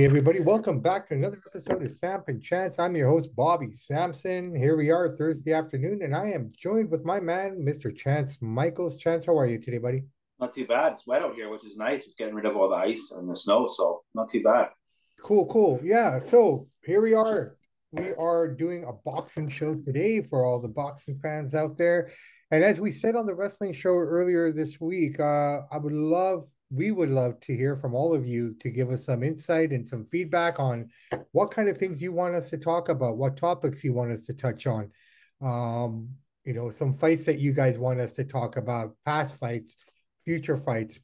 Hey, everybody, welcome back to another episode of Samp and Chance. I'm your host, Bobby Sampson. Here we are Thursday afternoon, and I am joined with my man, Mr. Chance Michaels. Chance, how are you today, buddy? Not too bad. It's wet out here, which is nice. It's getting rid of all the ice and the snow, so not too bad. Cool, cool. Yeah, so here we are. We are doing a boxing show today for all the boxing fans out there. And as we said on the wrestling show earlier this week, uh, I would love we would love to hear from all of you to give us some insight and some feedback on what kind of things you want us to talk about, what topics you want us to touch on. Um, you know, some fights that you guys want us to talk about, past fights, future fights,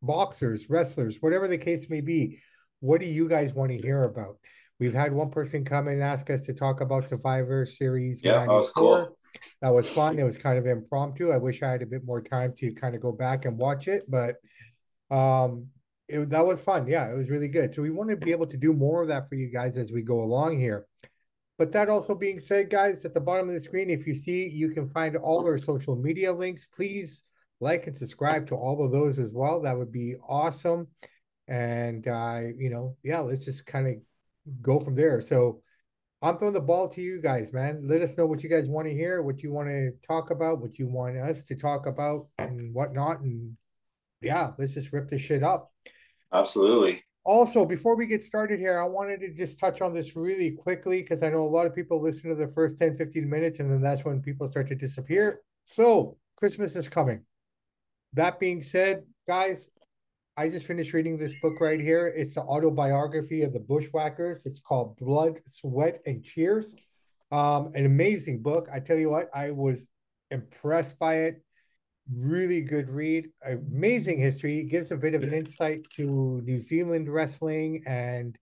boxers, wrestlers, whatever the case may be. What do you guys want to hear about? We've had one person come and ask us to talk about Survivor Series. Yeah, that was cool. That was fun. It was kind of impromptu. I wish I had a bit more time to kind of go back and watch it, but um, it, that was fun. Yeah, it was really good. So we want to be able to do more of that for you guys as we go along here. But that also being said, guys, at the bottom of the screen, if you see, you can find all our social media links. Please like and subscribe to all of those as well. That would be awesome. And uh, you know, yeah, let's just kind of go from there. So I'm throwing the ball to you guys, man. Let us know what you guys want to hear, what you want to talk about, what you want us to talk about, and whatnot, and yeah, let's just rip this shit up. Absolutely. Also, before we get started here, I wanted to just touch on this really quickly because I know a lot of people listen to the first 10, 15 minutes, and then that's when people start to disappear. So, Christmas is coming. That being said, guys, I just finished reading this book right here. It's the autobiography of the Bushwhackers. It's called Blood, Sweat, and Cheers. Um, an amazing book. I tell you what, I was impressed by it really good read. Amazing history. It gives a bit of an insight to New Zealand wrestling and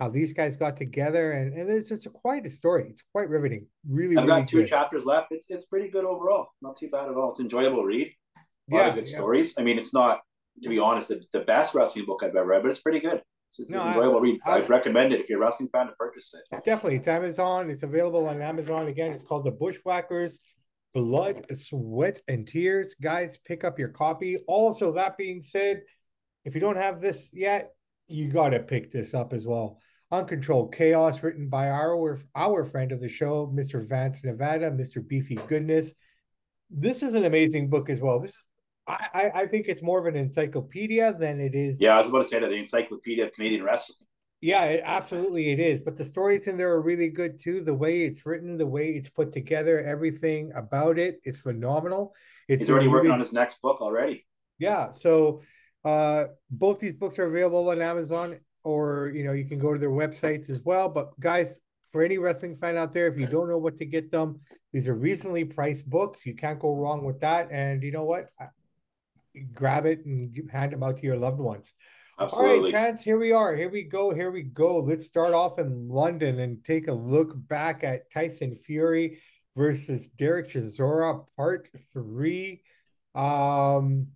how these guys got together. And, and it's just a quite a story. It's quite riveting. Really, I've really got two good. chapters left. It's it's pretty good overall. Not too bad at all. It's enjoyable read. A lot Yeah, of good yeah. stories. I mean, it's not to be honest the, the best wrestling book I've ever read, but it's pretty good. So it's, No, it's I- an enjoyable read. I- I'd recommend it if you're a wrestling fan to purchase it. Definitely. It's Amazon. It's available on Amazon. Again, it's called The Bushwhackers Blood, Sweat, and Tears. Guys, pick up your copy. Also, that being said, if you don't have this yet, you got to pick this up as well. Uncontrolled Chaos, written by our, our friend of the show, Mr. Vance Nevada, Mr. Beefy Goodness. This is an amazing book as well. This is, I, I, I think it's more of an encyclopedia than it is. Yeah, I was about to say that the Encyclopedia of Canadian Wrestling. Yeah, it, absolutely it is. But the stories in there are really good too. The way it's written, the way it's put together, everything about it is phenomenal. It's He's already a working on his next book already. Yeah, so uh both these books are available on Amazon or you know you can go to their websites as well. But guys, for any wrestling fan out there, if you don't know what to get them, these are reasonably priced books. You can't go wrong with that. And you know what? Grab it and hand them out to your loved ones. All right, Chance, here we are. Here we go. Here we go. Let's start off in London and take a look back at Tyson Fury versus Derek Chisora, part three. Um,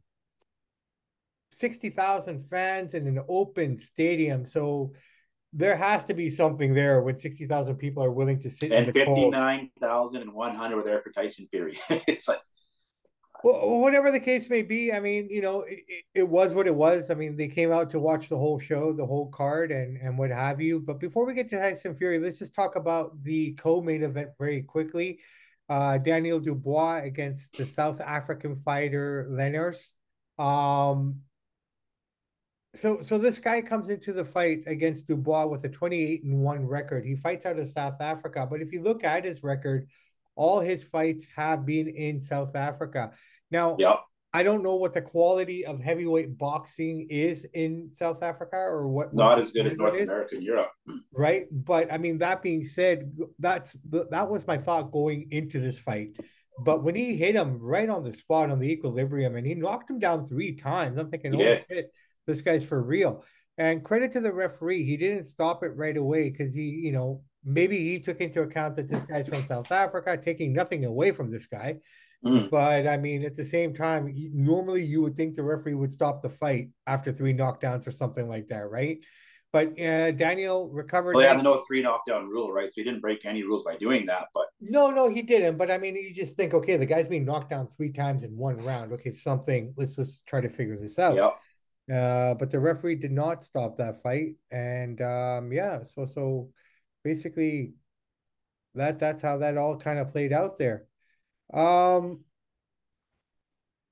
60,000 fans in an open stadium. So there has to be something there when 60,000 people are willing to sit and in the cold. 59,100 were there for Tyson Fury. it's like, Well, whatever the case may be, I mean, you know, it, it- was what it was. I mean, they came out to watch the whole show, the whole card, and and what have you. But before we get to Tyson Fury, let's just talk about the co-main event very quickly. Uh, Daniel Dubois against the South African fighter Lenners. Um, so so this guy comes into the fight against Dubois with a 28 and 1 record. He fights out of South Africa, but if you look at his record, all his fights have been in South Africa. Now, yep. I don't know what the quality of heavyweight boxing is in South Africa or what Not as good as North is, America and Europe. right? But I mean, that being said, that's that was my thought going into this fight. But when he hit him right on the spot on the equilibrium and he knocked him down three times, I'm thinking, oh shit, this guy's for real. And credit to the referee, he didn't stop it right away because he, you know, maybe he took into account that this guy's from South Africa, taking nothing away from this guy. Mm. But I mean, at the same time, normally you would think the referee would stop the fight after three knockdowns or something like that, right? But uh, Daniel recovered. Well, they have the no three knockdown rule, right? So he didn't break any rules by doing that. But No, no, he didn't. But I mean, you just think, okay, the guy's being knocked down three times in one round. Okay, something. Let's just try to figure this out. yeah, Uh, but the referee did not stop that fight, and um, yeah, so so basically that that's how that all kind of played out there. Um,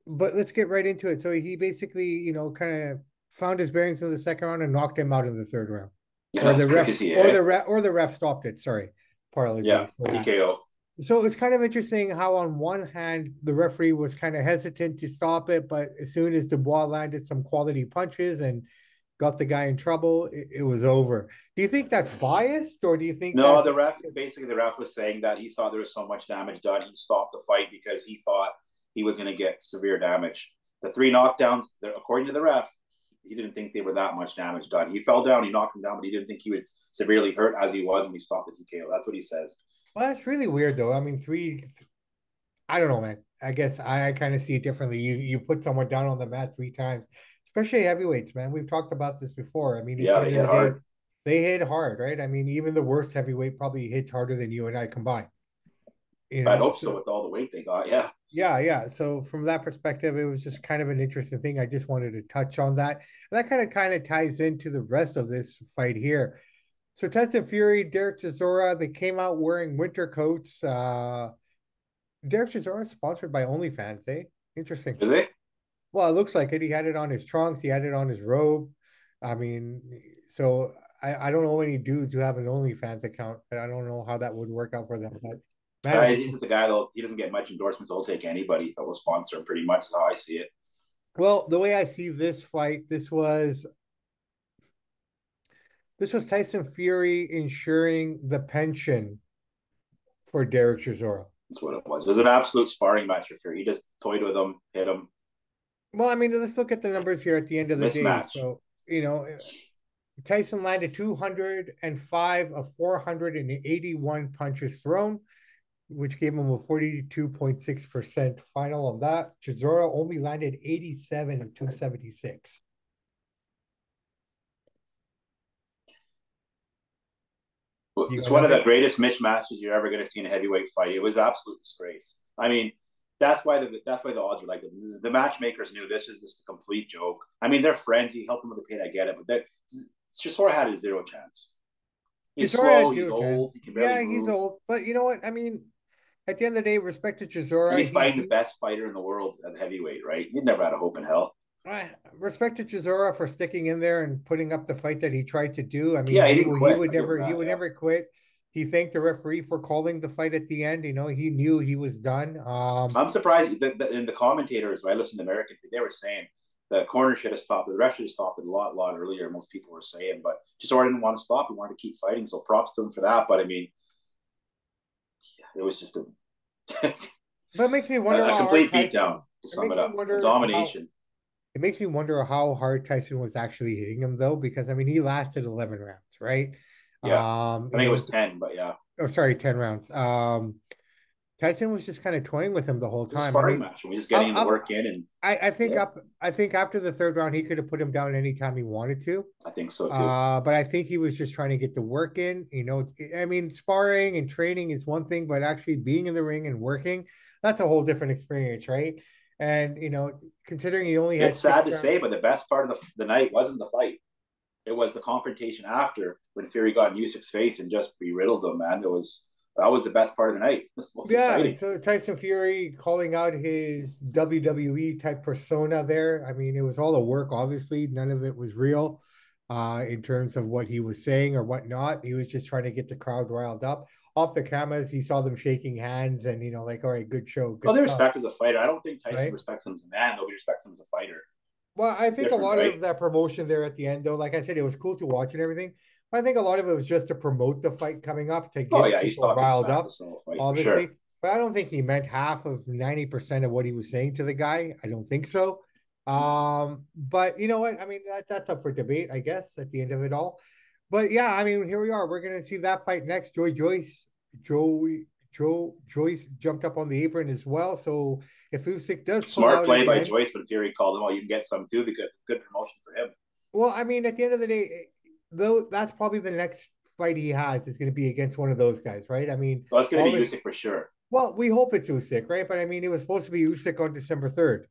but let's get right into it. So he basically, you know, kind of found his bearings in the second round and knocked him out in the third round. Yeah, or the ref, crazy, or eh? the ref, or the ref stopped it. Sorry, apologies yeah. TKO. So it was kind of interesting how, on one hand, the referee was kind of hesitant to stop it, but as soon as Dubois landed some quality punches and got the guy in trouble, it, it was over. Do you think that's biased, or do you think No, the ref basically the ref was saying that he saw there was so much damage done. He stopped the fight because he thought he was going to get severe damage. The three knockdowns, according to the ref, he didn't think they were that much damage done. He fell down, he knocked him down, but he didn't think he was severely hurt as he was when he stopped the TKO. That's what he says. Well, that's really weird, though. I mean, three. I don't know, man. I guess I, I kind of see it differently. You you put someone down on the mat three times, especially heavyweights, man. We've talked about this before. I mean, Yeah, they hit the day, hard. They hit hard, right? I mean, even the worst heavyweight probably hits harder than you and I combined. You I hope so with all the weight they got. Yeah. Yeah, yeah. So from that perspective, it was just kind of an interesting thing. I just wanted to touch on that. And that kind of kind of ties into the rest of this fight here. So Tyson Fury, Derek Chisora, they came out wearing winter coats. Uh Derek Chisora is sponsored by OnlyFans, eh? Interesting. Is it? Well, it looks like it. He had it on his trunks, he had it on his robe. I mean, so I, I don't know any dudes who have an OnlyFans account, but I don't know how that would work out for them. But man, he's just the guy though. He doesn't get much endorsements. He'll take anybody that will sponsor him. Pretty much is how I see it. Well, the way I see this fight, this was this was Tyson Fury ensuring the pension for Derek Chisora. That's what it was. It was an absolute sparring match for Fury. He just toyed with him, hit him. Well, I mean, let's look at the numbers here at the end of the Mismatch. day. So, you know, Tyson landed 205 of 481 punches thrown, which gave him a 42.6% final on that. Chisora only landed 87 of 276. It's one of the greatest mismatches you're ever going to see in a heavyweight fight. It was absolute disgrace. I mean, that's why the that's why the odds were like the, the matchmakers knew this is just a complete joke. I mean, they're friends. He helped them with the pain. I get it, but that Chisora had a zero chance. He's Chisora slow. He's old. He yeah, move. he's old. But you know what? I mean, at the end of the day, respect to Chisora. And he's he, fighting the best fighter in the world at heavyweight, right? He never had a hope in hell. Respect to Chisora for sticking in there and putting up the fight that he tried to do. I mean, yeah, he, he, he would never, that, he would yeah. never quit. He thanked the referee for calling the fight at the end. You know, he knew he was done. Um, I'm surprised that the, in the commentators, I listened to American, they were saying the corner should have stopped. The ref should have stopped it a lot, lot earlier. Most people were saying, but just Chisora didn't want to stop. He wanted to keep fighting. So props to him for that. But I mean, yeah, it was just a. but makes me wonder a, a complete beatdown to sum it, it up. Domination. How, it makes me wonder how hard Tyson was actually hitting him though, because I mean he lasted eleven rounds, right? Yeah, um, I think it was ten, but yeah. Oh, sorry, ten rounds. Um, Tyson was just kind of toying with him the whole time. sparring I mean, match. We just getting the work in, and I, I think yeah. up. I think after the third round, he could have put him down anytime he wanted to. I think so too. Uh, but I think he was just trying to get the work in. You know, I mean, sparring and training is one thing, but actually being in the ring and working, that's a whole different experience, right? And you know, considering he only had it's sad to rounds, say, but the best part of the, the night wasn't the fight. It was the confrontation after when Fury got in Usyk's face and just beriddled him. Man, it was that was the best part of the night. yeah, exciting. so Tyson Fury calling out his WWE type persona there. I mean, it was all a work. Obviously, none of it was real uh, in terms of what he was saying or whatnot. He was just trying to get the crowd riled up. Off the cameras, he saw them shaking hands and you know, like, all right, good show. Good well, they stuff. respect as a fighter. I don't think Tyson Right? respects him as a man. Nobody respects him as a fighter. Well, I think a lot right? of that promotion there at the end, though, like I said, it was cool to watch and everything. But I think a lot of it was just to promote the fight coming up to get Oh yeah, people riled up, to sell a fight, obviously. Sure. But I don't think he meant half of ninety percent of what he was saying to the guy. I don't think so. Um, but you know what? I mean, that, that's up for debate, I guess, at the end of it all. But yeah, I mean, here we are. We're gonna see that fight next. Joy Joyce, Joey, Joe Joyce jumped up on the apron as well. So if Usyk does Smart play by Joyce, but Fury called him. Oh, you can get some too because it's good promotion for him. Well, I mean, at the end of the day, though, that's probably the next fight he has is going to be against one of those guys, right? I mean, Well, it's going to be Usyk for sure. well, we hope it's Usyk, right? But I mean, it was supposed to be Usyk on December third.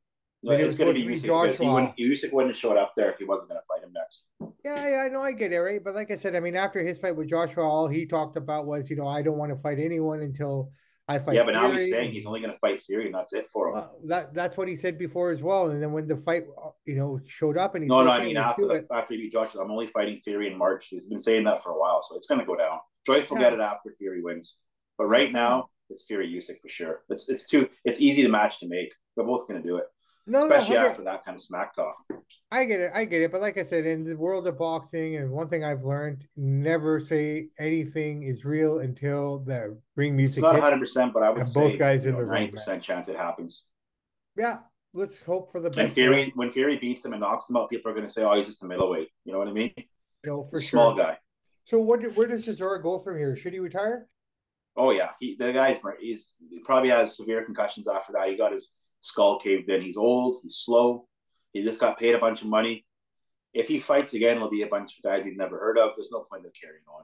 But it it's was going to supposed be to be Usyk because he Joshua. wouldn't, Usyk wouldn't have showed up there if he wasn't going to fight him next. Yeah, yeah, I know, I get it, right? But like I said, I mean, after his fight with Joshua, all he talked about was, you know, I don't want to fight anyone until I fight. yeah, but now Fury. he's saying he's only going to fight Fury, and that's it for him. Well, that that's what he said before as well. And then when the fight, uh, you know, showed up and he no, no, I "Okay, mean after the, it." after he beat Joshua, I'm only fighting Fury in March. He's been saying that for a while, so it's going to go down. Joyce will Yeah. get it after Fury wins, but right now it's Fury Usyk for sure. It's it's too it's easy to match to make. They're both going to do it, no, especially no, 100 after that kind of smack talk. I get it, I get it. But like I said, in the world of boxing, and one thing I've learned: never say anything is real until the ring It's music not 100, percent but I would say both guys in know, the ring, 90 percent chance it happens. Yeah, let's hope for the And best. Fury, when Fury beats him and knocks him out, people are going to say, "Oh, he's just a middleweight." You know what I mean? know, for sure. small guy. So, what? do- Where does Chisora go from here? Should he retire? Oh yeah, he the guy's he's he probably has severe concussions after that. He got his skull caved in. He's old. He's slow. He just got paid a bunch of money. If he fights again, it'll be a bunch of guys we've never heard of. There's no point in carrying on.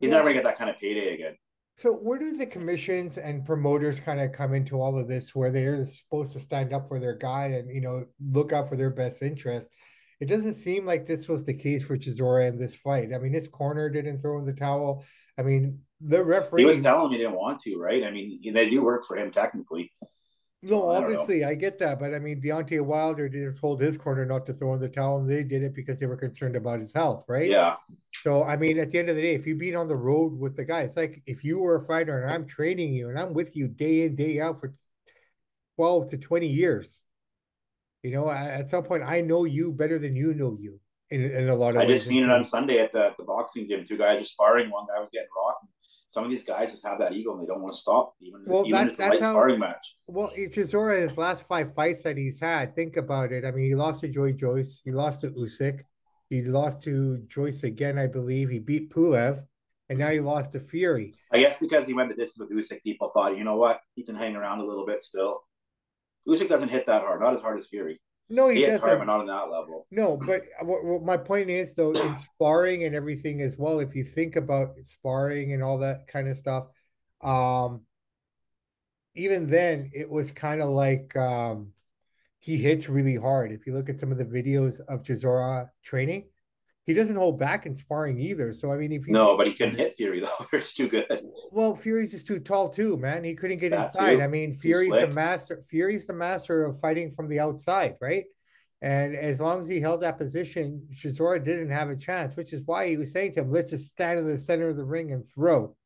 He's Yeah. never gonna get that kind of payday again. So where do the commissions and promoters kind of come into all of this where they're supposed to stand up for their guy and you know look out for their best interest? It doesn't seem like this was the case for Chisora in this fight. I mean, his corner didn't throw in the towel. I mean, the referee He was telling me he didn't want to, right? I mean, they do work for him technically. No, I don't know. obviously, I get that, but I mean, Deontay Wilder did told his corner not to throw in the towel, and they did it because they were concerned about his health, right? Yeah, So, I mean, at the end of the day, if you've been on the road with the guy, it's like if you were a fighter and I'm training you and I'm with you day in, day out for 12 to 20 years, you know, at some point, I know you better than you know you in, in a lot of I ways. just seen it on Sunday at the, the boxing gym. Two guys are sparring. One guy was getting rocked. Some of these guys just have that ego and they don't want to stop, even, Well, even that- if it's a that's light how- sparring match. Well, Chisora, his last five fights that he's had, think about it. I mean, he lost to Joy Joyce, he lost to Usyk, he lost to Joyce again, I believe. He beat Pulev, and now he lost to Fury. I guess because he went the distance with Usyk, people thought, you know what, he can hang around a little bit still. Usyk doesn't hit that hard, not as hard as Fury. No, He he doesn't. but not on that level. No, but what, what my point is though, in sparring and everything as well, if you think about sparring and all that kind of stuff, um, even then it was kind of like um, he hits really hard. If you look at some of the videos of Chisora training, he doesn't hold back in sparring either. So I mean, if you No, but he couldn't hit Fury though. It's too good. well, Fury's just too tall too, man. He couldn't get That inside. too. I mean, Fury's the master. Fury's the master of fighting from the outside, right? And as long as he held that position, Chisora didn't have a chance, which is why he was saying to him, "Let's just stand in the center of the ring and throw."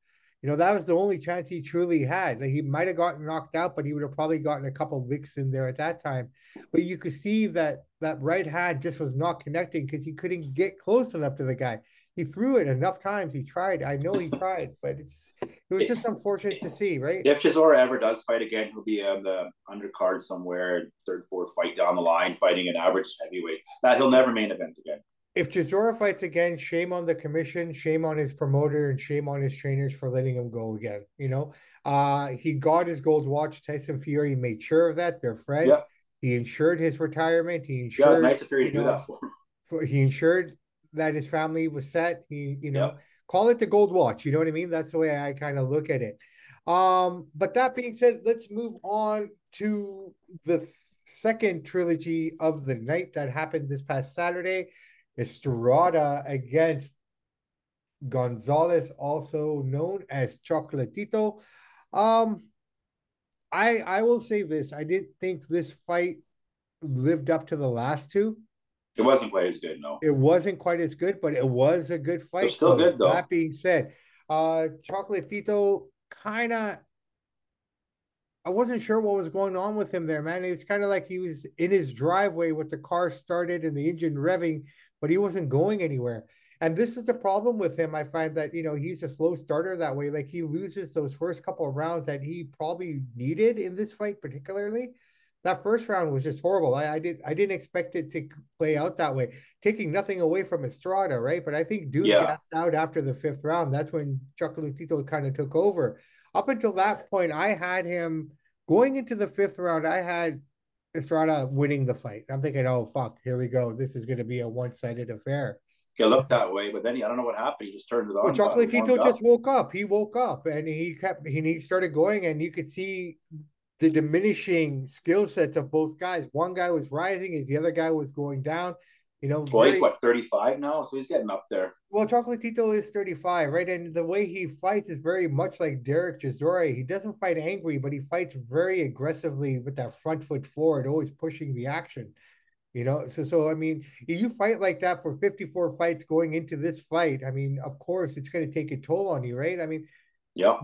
You know, that was the only chance he truly had. Like he might have gotten knocked out, but he would have probably gotten a couple licks in there at that time. But you could see that that right hand just was not connecting because he couldn't get close enough to the guy. He threw it enough times. He tried. I know he tried, but it's it was just unfortunate to see, right? If Chisora ever does fight again, he'll be on the undercard somewhere, third, fourth fight down the line, fighting an average heavyweight. That he'll never main event again. If Chisora fights again, shame on the commission, shame on his promoter, and shame on his trainers for letting him go again. You know, uh, he got his gold watch. Tyson Fury made sure of that. They're friends. Yeah. He ensured his retirement. He Yeah, ensured. it was nice of Fury to do know, that for him. for- he ensured that his family was set. He, you know, Yep. call it the gold watch. You know what I mean? That's the way I kind of look at it. Um, but that being said, let's move on to the th- second trilogy of the night that happened this past Saturday. Estrada against Gonzalez, also known as Chocolatito. Um, I I will say this: I didn't think this fight lived up to the last two. It wasn't quite as good, no. It wasn't quite as good, but it was a good fight. still good, though. That being said, uh Chocolatito kind of I wasn't sure what was going on with him there, man. It's kind of like he was in his driveway with the car started and the engine revving, but he wasn't going anywhere. And this is the problem with him. I find that, you know, he's a slow starter that way. Like he loses those first couple of rounds that he probably needed in this fight, particularly. That first round was just horrible. I, I did I didn't expect it to play out that way, taking nothing away from Estrada, right? But I think Dude Yeah. got out after the fifth round. That's when Chocolatito kind of took over. Up until that point, I had him going into the fifth round. I had Estrada winning the fight. I'm thinking, oh fuck, here we go. This is going to be a one-sided affair. It looked that way, but then he, I don't know what happened. He just turned it on. Well, Chocolatito just woke up. He woke up and he kept he he started going, and you could see the diminishing skill sets of both guys. One guy was rising, as the other guy was going down. You know, well, he's what thirty five now, so he's getting up there. Well, Chocolatito is thirty five, right? And the way he fights is very much like Derek Chisora. He doesn't fight angry, but he fights very aggressively with that front foot forward, always pushing the action. You know, so so I mean, if you fight like that for 54 fights going into this fight, I mean, of course it's going to take a toll on you, right? I mean, yeah,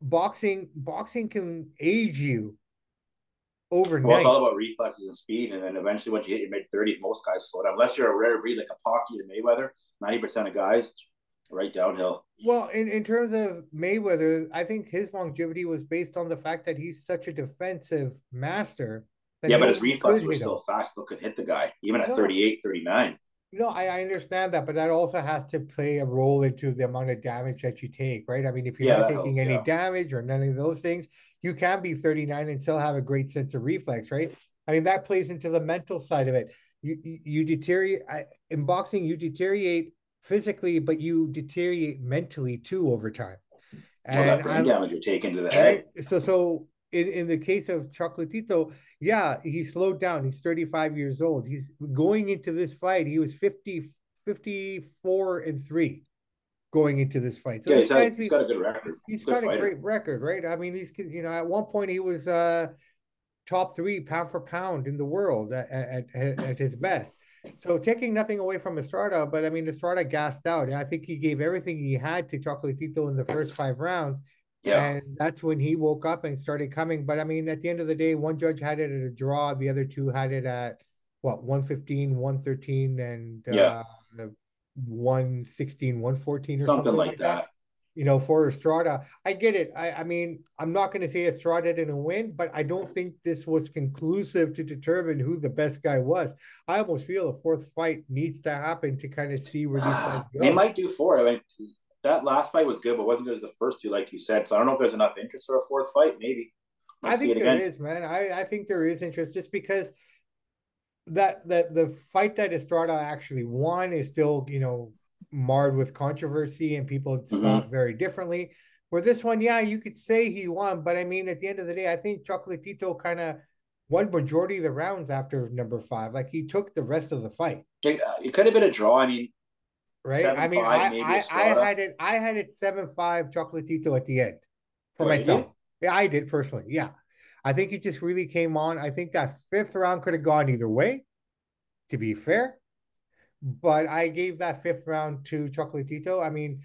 boxing boxing can age you overnight. Well, it's all about reflexes and speed, and then eventually, once you hit your mid 30s, most guys slow down. Unless you're a rare breed like a Pocky or Mayweather, 90% of guys right downhill. Well, in, in terms of Mayweather, I think his longevity was based on the fact that he's such a defensive master yeah, but his reflexes were still fast. Still could hit the guy, even at no, 38, 39. No, I, I understand that, but that also has to play a role into the amount of damage that you take, right? I mean, if you're yeah, not taking helps, any yeah. damage or none of those things, you can be 39 and still have a great sense of reflex, right? I mean, that plays into the mental side of it. You you, you deteriorate in boxing, you deteriorate physically, but you deteriorate mentally too over time. And well, that brain damage you're taking to the head. So so in, in the case of Chocolatito, yeah, he slowed down. He's 35 years old. He's going into this fight. He was 50, 54 and three going into this fight. So yeah, he's, he's got a good record. He's good got fighter. a great record, right? I mean, he's you know at one point he was uh top three pound for pound in the world at, at, at his best. So taking nothing away from Estrada, but I mean Estrada gassed out. I think he gave everything he had to Chocolatito in the first five rounds, yeah. And that's when he woke up and started coming. But I mean, at the end of the day, one judge had it at a draw, the other two had it at what 115, 113, and yeah. uh 116, 114 or something, something like, like that. that. You know, for Estrada. I get it. I, I mean, I'm not going to say Estrada didn't win, but I don't think this was conclusive to determine who the best guy was. I almost feel a fourth fight needs to happen to kind of see where these guys go. They might do four. I mean, that last fight was good, but wasn't good as the first two, like you said. So I don't know if there's enough interest for a fourth fight. Maybe. I think there is, man. I, I think there is interest just because that that the fight that Estrada actually won is still, you know, marred with controversy and people mm-hmm. saw it very differently. Where this one, yeah, you could say he won, but I mean, at the end of the day, I think Chocolatito kind of won majority of the rounds after number five. Like he took the rest of the fight. It, it could have been a draw. I mean, right? Seven, I mean, five, I, I, I, had it. I had it seven five chocolatito at the end for myself. Yeah, I did personally. Yeah, I think it just really came on. I think that fifth round could have gone either way. To be fair, but I gave that fifth round to Chocolatito. I mean,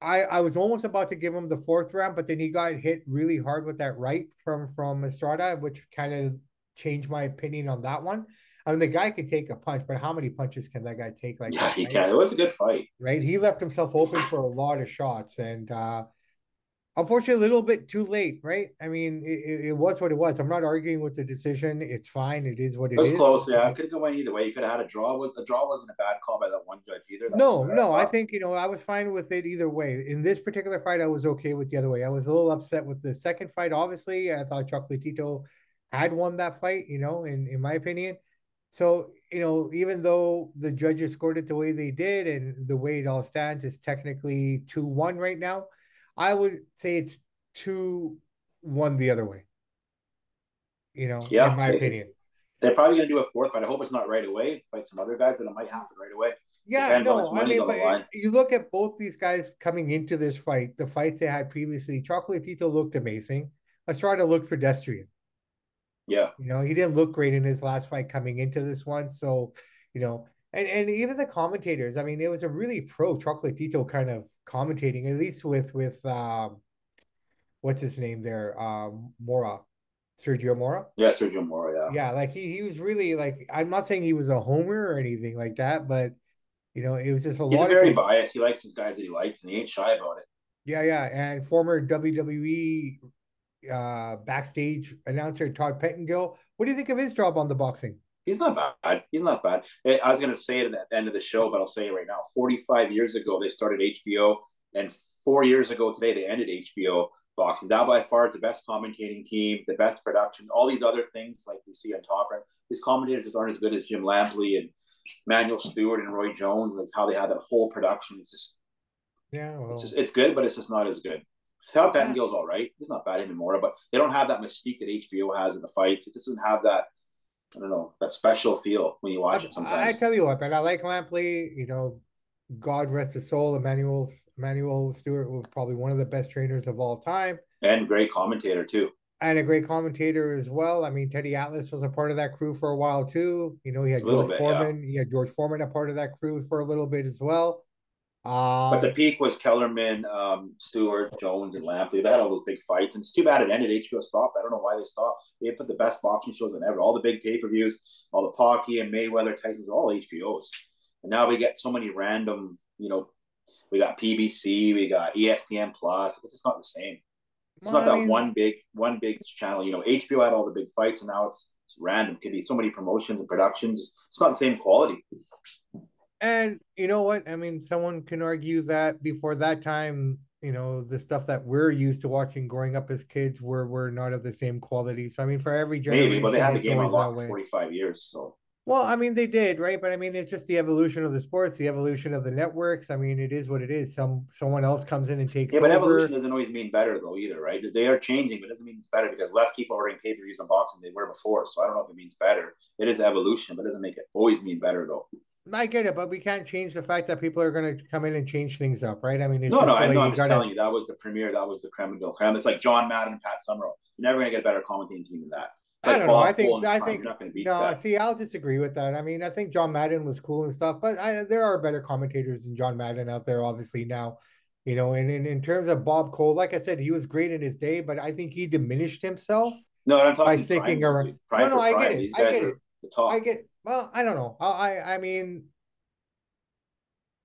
I I was almost about to give him the fourth round, but then he got hit really hard with that right from from Estrada, which kind of changed my opinion on that one. I mean, the guy can take a punch, but how many punches can that guy take? Like, yeah, he right? can. It was a good fight, right? He left himself open for a lot of shots, and uh unfortunately, a little bit too late, right? I mean, it, it was what it was. I'm not arguing with the decision. It's fine. It is what it, it was is. close. Yeah, it could have gone either way. You could have had a draw. Was a draw wasn't a bad call by that one judge either. That no, no. I, I think you know I was fine with it either way. In this particular fight, I was okay with the other way. I was a little upset with the second fight. Obviously, I thought Chocolatito had won that fight. You know, in in my opinion. So, you know, even though the judges scored it the way they did and the way it all stands is technically 2 1 right now, I would say it's 2 1 the other way. You know, yeah, in my they, opinion. They're probably going to do a fourth fight. I hope it's not right away, fight some other guys, but it might happen right away. Yeah, no, I mean, but you look at both these guys coming into this fight, the fights they had previously. Chocolatito looked amazing. Estrada looked pedestrian. Yeah. You know, he didn't look great in his last fight coming into this one. So, you know, and, and even the commentators, I mean, it was a really pro Chocolatito kind of commentating, at least with with um what's his name there? Um Mora. Sergio Mora? Yeah, Sergio Mora, yeah. Yeah, like he he was really like I'm not saying he was a homer or anything like that, but you know, it was just a He's lot very of biased. He likes his guys that he likes and he ain't shy about it. Yeah, yeah. And former WWE uh, backstage announcer Todd Pettengill. What do you think of his job on the boxing? He's not bad. He's not bad. I was going to say it at the end of the show, but I'll say it right now. 45 years ago, they started HBO, and four years ago today, they ended HBO boxing. That by far is the best commentating team, the best production, all these other things like we see on top. Right? These commentators just aren't as good as Jim Lampley and Manuel Steward and Roy Jones. That's how they had that whole production. It's just, yeah, well, it's just it's good, but it's just not as good. Todd Pettengill's all right. He's not bad anymore, but they don't have that mystique that HBO has in the fights. It doesn't have that I don't know that special feel when you watch I, it. Sometimes I tell you what, man, I like Lampley. You know, God rest his soul. Emmanuel Emanuel Steward was probably one of the best trainers of all time, and great commentator too, and a great commentator as well. I mean, Teddy Atlas was a part of that crew for a while too. You know, he had George bit, Foreman. Yeah. He had George Foreman a part of that crew for a little bit as well. Um, but the peak was Kellerman, um, Steward, Jones, and Lampley. They had all those big fights, and it's too bad it ended. HBO stopped. I don't know why they stopped. They put the best boxing shows on ever. All the big pay per views, all the Pocky and Mayweather, Tyson's, all HBOs. And now we get so many random, you know, we got PBC, we got ESPN Plus. It's just not the same. It's well, not that mean, one big one big channel. You know, HBO had all the big fights, and now it's, it's random. It could be so many promotions and productions. It's not the same quality. And you know what? I mean, someone can argue that before that time, you know, the stuff that we're used to watching growing up as kids were were not of the same quality. So I mean, for every generation, maybe, but they had the game unlocked for forty five years. So well, I mean, they did, right? But I mean, it's just the evolution of the sports, the evolution of the networks. I mean, it is what it is. Some someone else comes in and takes. Yeah, but over. evolution doesn't always mean better, though, either, right? They are changing, but it doesn't mean it's better because less people are ordering pay per views on boxing than they were before. So I don't know if it means better. It is evolution, but it doesn't make it always mean better, though. I get it, but we can't change the fact that people are going to come in and change things up, right? I mean, no, no, I know. I'm just gotta... telling you that was the premiere. That was the creme de la creme. It's like John Madden and Pat Summerall. You're never going to get a better commentating team than that. Like I don't know. I think I think no. That. See, I'll disagree with that. I mean, I think John Madden was cool and stuff, but I, there are better commentators than John Madden out there, obviously now. You know, and, and in terms of Bob Cole, like I said, he was great in his day, but I think he diminished himself. No, I'm talking by sticking around. No, no, I get it. I get it. I get. Well, I don't know. I I mean,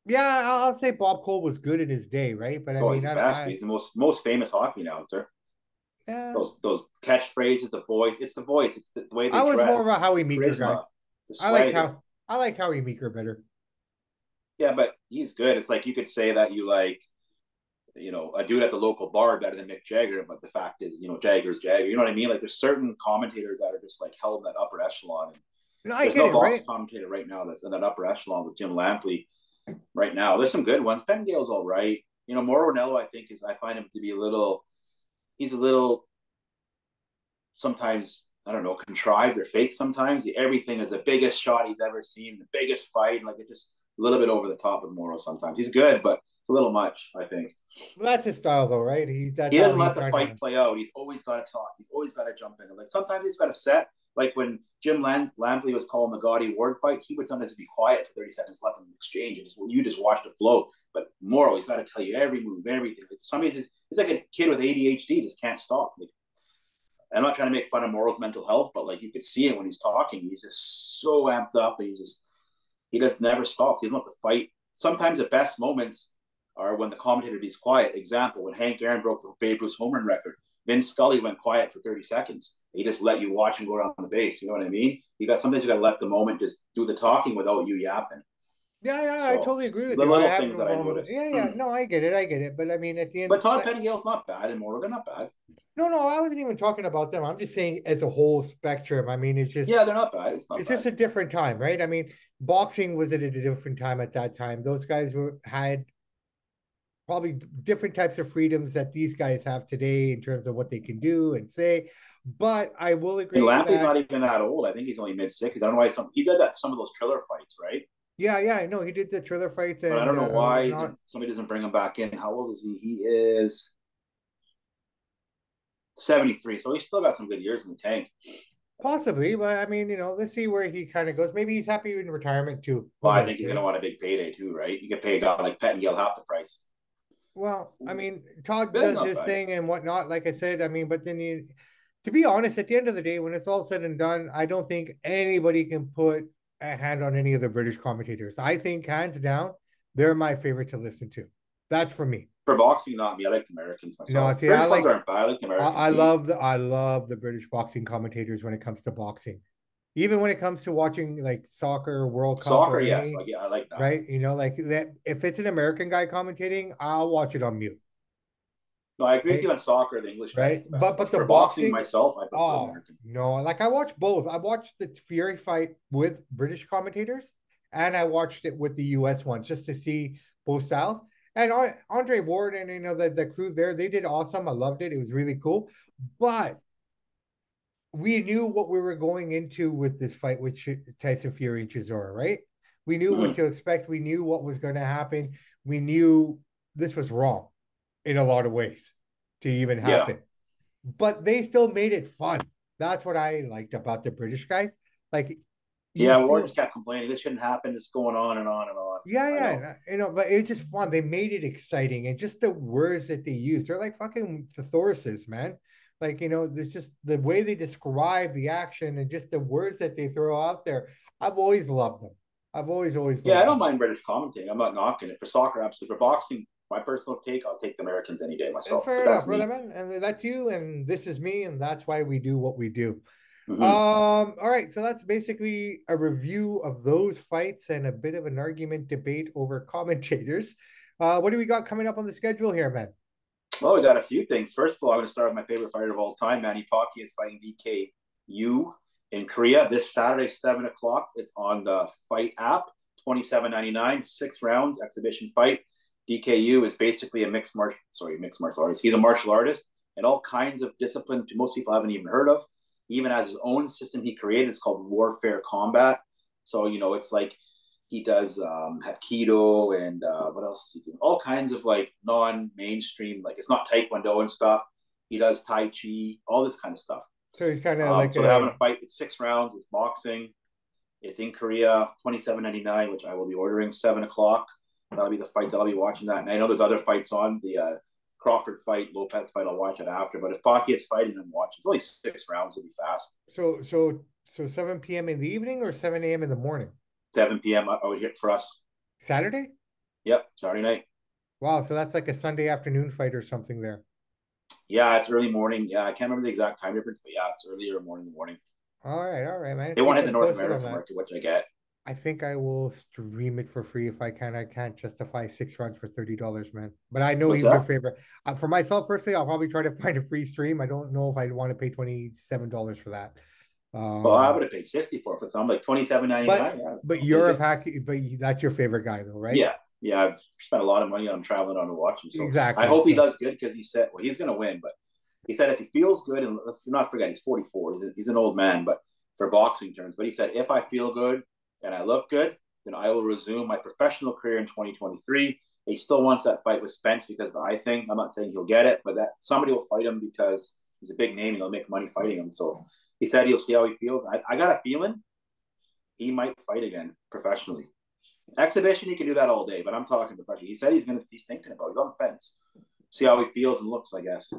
yeah, I'll say Bob Cole was good in his day, right? But I oh, mean, he's the best. I, he's the most most famous hockey announcer. Yeah. Those those catchphrases, the voice. It's the voice. It's the, way they. I was dress, more about Howie Meeker guy. I like how I like Howie Meeker better. Yeah, but he's good. It's like you could say that you like, you know, a dude at the local bar better than Mick Jagger, but the fact is, you know, Jagger's Jagger. You know what I mean? Like there's certain commentators that are just like held in that upper echelon. And no, I there's get no it, right? commentator right now that's in that upper echelon with Jim Lampley right now. There's some good ones. Gale's all right. You know, Mauro Ranallo, I think is I find him to be a little. He's a little. Sometimes I don't know, contrived or fake. Sometimes everything is the biggest shot he's ever seen, the biggest fight, like it just a little bit over the top of Mauro Sometimes he's good, but it's a little much. I think. Well, that's his style, though, right? He's that. He doesn't let the fight play out. He's always got to talk. He's always got to jump in. Like sometimes he's got to set like when Jim Lam- Lampley was calling the Gatti Ward fight, he would sometimes be quiet for 30 seconds, left in them exchange, and just, you just watch the flow. But Mauro, he's got to tell you every move, everything. Like somebody's it's like a kid with ADHD, just can't stop. Like, I'm not trying to make fun of Mauro's mental health, but like you could see it when he's talking. He's just so amped up. And He's just he just never stops. He doesn't the fight. Sometimes the best moments are when the commentator is quiet. Example: when Hank Aaron broke the Babe Ruth home run record, Vin Scully went quiet for 30 seconds. He just let you watch him go around the base. You know what I mean? You got sometimes you got to let the moment just do the talking without you yapping. Yeah, yeah, so, I totally agree with the you. Little I things that I noticed. Yeah, yeah, hmm. no, I get it, I get it. But I mean, at the end, but Todd Pettengill's not bad, and Morgan not bad. No, no, I wasn't even talking about them. I'm just saying as a whole spectrum. I mean, it's just yeah, they're not bad. It's, not it's bad. just a different time, right? I mean, boxing was at a different time at that time. Those guys were had probably different types of freedoms that these guys have today in terms of what they can do and say. But I will agree. And Lampley's not even that old. I think he's only mid sixties. I don't know why some he did that some of those trailer fights, right? Yeah, yeah, I know he did the trailer fights. And, but I don't know uh, why not... somebody doesn't bring him back in. How old is he? He is seventy three, so he's still got some good years in the tank. Possibly, but I mean, you know, let's see where he kind of goes. Maybe he's happy in retirement too. Well, I think he's going to want a big payday too, right? You can pay a guy like Pettengill half the price. Well, I mean, Todd does his thing and whatnot. Like I said, I mean, but then you, to be honest, at the end of the day, when it's all said and done, I don't think anybody can put a hand on any of the British commentators. I think hands down, they're my favorite to listen to. That's for me. For boxing, not me. I like the Americans myself. No, see, British I like, aren't bad. I like Americans. I, I love the I love the British boxing commentators when it comes to boxing even when it comes to watching like soccer, World Cup, soccer, yes, like, yeah, I that. Right, you know, like that. If it's an American guy commentating, I'll watch it on mute. No, I agree right? with you on soccer, the English, right? But but the boxing, boxing, myself, I oh American. no, like I watch both. I watched the Fury fight with British commentators, and I watched it with the U.S. ones just to see both styles. and Andre Ward and you know the the crew there, they did awesome. I loved it. It was really cool, but we knew what we were going into with this fight with Tyson Fury and Chisora, right? We knew mm-hmm. what to expect. We knew what was going to happen. We knew this was wrong in a lot of ways to even happen. Yeah. But they still made it fun. That's what I liked about the British guys. Like, yeah, still... Just kept complaining. This shouldn't happen. It's going on and on and on. Yeah, yeah, know. you know, but it's just fun. They made it exciting, and just the words that they used, they're like fucking thesauruses, man. Like you know, there's just the way they describe the action and just the words that they throw out there. I've always loved them. I've always, always. Yeah, I don't mind British commentating. I'm not knocking it for soccer. Absolutely, for boxing, my personal take, I'll take the Americans any day myself. fair enough, brother man. And that's you, and this is me, and that's why we do what we do. Mm-hmm. Um, all right, so that's basically a review of those fights and a bit of an argument debate over commentators. Uh, what do we got coming up on the schedule here, man? Well, we got a few things. First of all, I'm going to start with my favorite fighter of all time, Manny Pacquiao is fighting DK Yoo in Korea this Saturday, seven o'clock. It's on the FITE app, twenty seven ninety nine, six rounds exhibition fight. DK Yoo is basically a mixed martial, sorry, mixed martial artist. He's a martial artist and all kinds of disciplines most people haven't even heard of. Even has his own system he created. It's called Warfare Combat. So you know, it's like he does um, Hapkido and uh, what else is he doing? All kinds of like non-mainstream, like it's not Taekwondo and stuff. He does Tai Chi, all this kind of stuff. So he's kind of um, like so a... they're having a fight. It's six rounds. It's boxing. It's in Korea, twenty seven ninety nine, which I will be ordering seven o'clock. That'll be the fight that I'll be watching that. And I know there's other fights on the uh, Crawford fight, Lopez fight. I'll watch it after. But if Pacquiao's fighting, I'm watching. It's only six rounds. It'll be fast. So so so seven p.m. in the evening or seven a.m. in the morning. 7 p.m. I would hit for us. Saturday? Yep, Saturday night. Wow, so that's like a Sunday afternoon fight or something there. Yeah, it's early morning. Yeah, I can't remember the exact time difference, but yeah, it's earlier morning in the morning. All right, all right, man. They want to hit the North American market, which I get. I think I will stream it for free if I can. I can't justify six runs for thirty dollars, man. But I know What's he's that? your favorite. Uh, for myself personally, I'll probably try to find a free stream. I don't know if I'd want to pay twenty seven dollars for that. Um, well, I would have paid sixty for it some like twenty seven ninety nine. Yeah, but you're a pack, but that's your favorite guy though, right? Yeah, yeah. I've spent a lot of money on traveling on to watch him. So exactly. I hope he does good because he said, well, he's going to win. But he said if he feels good, and let's not forget he's forty four. He's, he's an old man, but for boxing terms. But he said if I feel good and I look good, then I will resume my professional career in twenty twenty three. He still wants that fight with Spence because the eye thing. I'm not saying he'll get it, but that somebody will fight him because he's a big name and they'll make money fighting him. So he said he'll see how he feels. I, I got a feeling he might fight again professionally. Exhibition, he can do that all day, but I'm talking professionally. He said he's gonna he's thinking about it. he's on the fence. See how he feels and looks, I guess.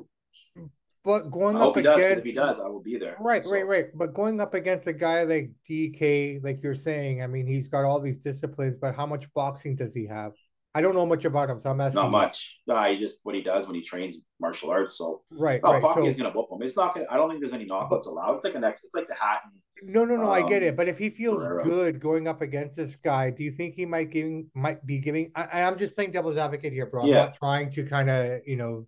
But going I up against does, if he does, I will be there. Right, so. right, right. But going up against a guy like DK, like you're saying, I mean, he's got all these disciplines, but how much boxing does he have? I don't know much about him, so I'm asking. Not much. No, he just what he does when he trains martial arts. So right, oh, right. So, is gonna whoop him. It's not gonna. I don't think there's any knockouts allowed. It's like an next. It's like the Hatton. No, no, no. Um, I get it, um, but if he feels Ferreira. good going up against this guy, do you think he might giving might be giving? I, am just playing devil's advocate here, bro. I'm yeah. not trying to kind of you know